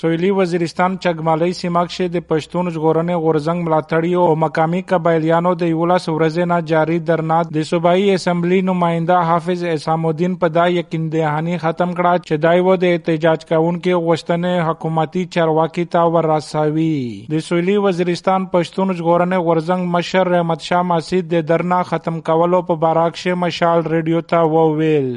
سویلی وزیرستان چګمالۍ سیمه کې د پښتون ژغورنې غورزنګ ملاتړي او مقامی قبایلیانو د یولاس ورځې نه جاری درنا د صوبایي اسمبلی نماینده حافظ اسام الدین په دا یقین دهانی ختم کړه چې دای و د احتجاج کوونکو غوښتنې حکومتي چارواکي ته ورساوي د سویلی وزیرستان پښتون ژغورنې غورزنګ مشر رحمت شاه ماسید د درنا ختم کولو په باراکشه مشال ریډیو ته وویل.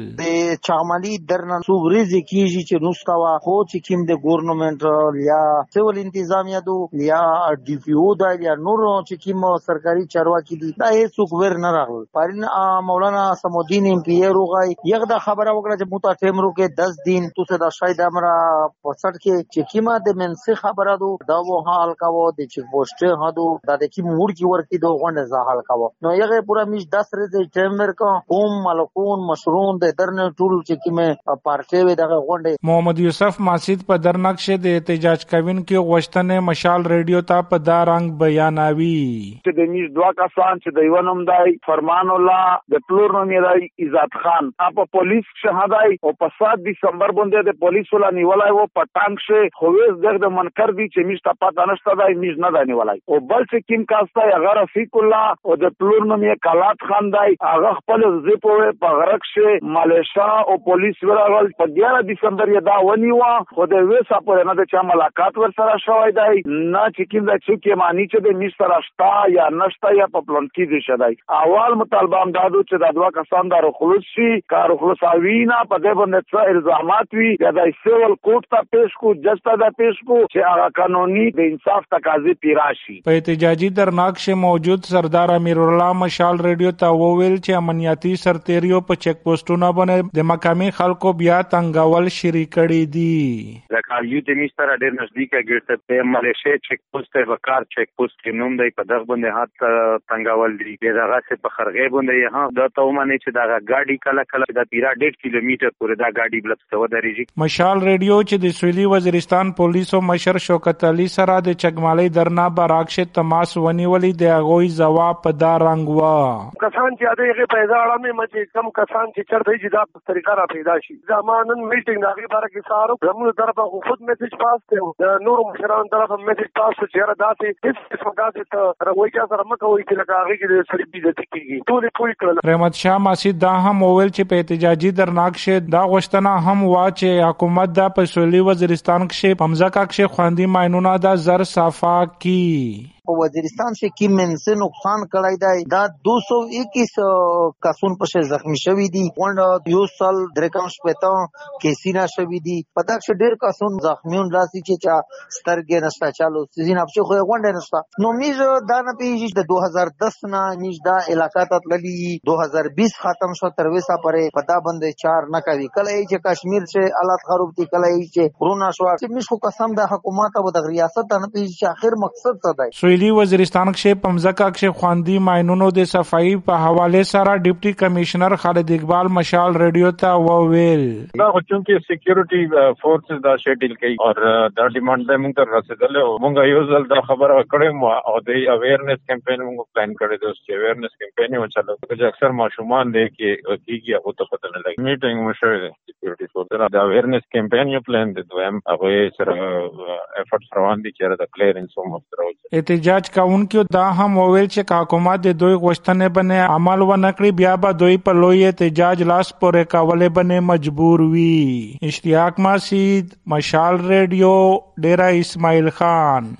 د چغمالي درنا څو ورځې کیږي چې نوستوا خو چې کیم د ګورنمنت یا سیول انتظامیه دو یا ډي پی او دا یا نور چې کیم سرکاري چارواکي دي دا هیڅ څوک نه راغل. پرین مولانا سم الدین ام پی روغای یغه دا خبره وکړه چې موتا ټیم رو کې 10 دن تو سے دا شاید امرا پسټ کې چې کیما د منسي خبره دو، دا و حال کاوه د چیک پوسټ هادو دا د کی مور کی ورکی دو غونډه زه حال کاوه نو یغه پورا میش 10 ورځې ټیم ورکا قوم ملکون، مشرون د درنه ټول چې کیمه پارټي وي دغه غونډه محمد یوسف ماسید په درنښ د احتجاج کوونکو غوښتنې مشال ریډیو ته په دا رنګ بیانوي. چې د میز دوا کسان چې د یو نوم دی فرمان الله د پلور نوم دی عزت خان. په پولیس شهادای او په 7 دسمبر باندې د پولیس ولا نیولای وو په ټانک شه. خویز دغه د منکر دی چې میز ته پاتہ نشته دی میز نه دی نیولای. او بل چې کیم کاستا هغه رفیق الله او د پلور نوم یې کالات خان دی. هغه خپل زیپو په غرق شه مالیشا او پولیس ورغل په 11 دسمبر یې دا ونیوا خو د وېسا په نه د چا ملاقات ور سره شوی دی. نه چې کوم د څوک معنی چې د میس سره شتا یا نشتا یا په پلان کې دي شدای اول مطالبه هم دادو چې د دوا کسان دارو خلوص شي، کار خلوص اوینا په دې باندې څه الزامات وي؟ یا د سیول کوټ ته پیش کو جستا د پیش کو چې هغه قانوني د انصاف تقاضي پیراشي په احتجاجي درناک شه موجود، سردار امیر الله مشال ریډیو ته وویل چې امنیتي سرتیریو په چیک پوسټونو باندې د مقامی خلکو بیا تنګول شری کړی دي. د کالیو د میستر ډېر نزدیک ګرځي په ملیشه چیک پوسټ په کار چیک پوسټ کې نوم دی په دغه باندې هات تنګول دي. دغه څه په خرغې باندې ها دا ته معنی چې دا گاډي کله کله د پیرا 1.5 کیلومتر پورې دا گاډي بل څه ودرېږي. مشال ریډیو چې د سویلی وزیرستان پولیسو مشر شوکت علي سره د چګمالي درنا براکشه تماس ونیولې د غوي جواب په دا رنگ وا کسان چې هغه پیدا اړه مې کم کسان چې چرته چې دا طریقه را پیدا شي زمانن میټینګ دغه بار کې سارو زموږ طرفه خود میسج پاس ته نور مشران طرفه میسج پاس چې را داسې هیڅ قسم داسې ته روي چا سره مکه وي چې لکه هغه کې سړي بي کیږي ټول پوي کړل رحمت شاه ماسید دا هم وویل چې په احتجاجي درناک شه دا غوښتنه هم وا چې حکومت د پسولي وزیرستان کې پمزا کا کې خواندي ماينونه دا زر صفا کی۔ په وزیرستان کې کی منسه نقصان کړی دی. دا 221 کسون په زخمی شوی دي. وند یو سال درکم شپته کیسینا شوی دي. په دا چې ډیر کسون زخمیون راسي چې چا سترګې نشتا چالو سیزین اپ خو غونډه نشتا نو میز دا نه پیږي د 2010 نه میز دا علاقہ ته تللی 2020 ختم شو، تر وسه پرې پتا باندې چار نه کوي. کله چې کشمیر چې حالات خراب دي، کله چې کرونا شو چې میز خو قسم د حکومت او د ریاست نه پیږي اخر مقصد څه دی. سویلی وزیرستان کې پمزکا کې خواندي ماينونو د صفائی په حواله سره ډیپټي کمشنر خالد اقبال مشال ریډیو ته وویل. دا چونکې سکیورټي فورسز uh, دا شیډل کوي. او uh, دا ډیماند به موږ ته رسیدل او موږ یو ځل دا خبره کړې او د اویرنس کمپاین موږ پلان کړی دی چې اویرنس کمپاین یو چلو چې اکثر ماشومان دي کې کیږي هغه ته پته نه لګي. میټینګ مو شوی دی. سکیورټي فورس دا اویرنس کمپاین یو پلان دی. دویم هغه سره افورټس روان دي چې دا کلیرنس هم سره احتجاج کوونکو دا هم وویل چې حکومت د دوی غوښتنې باندې عمل و نکړي بیا به دوی په لوی احتجاج لاس پورې کولې باندې مجبور وي. اشتیاق ماسید مشال ریډیو ډیرا اسماعیل خان.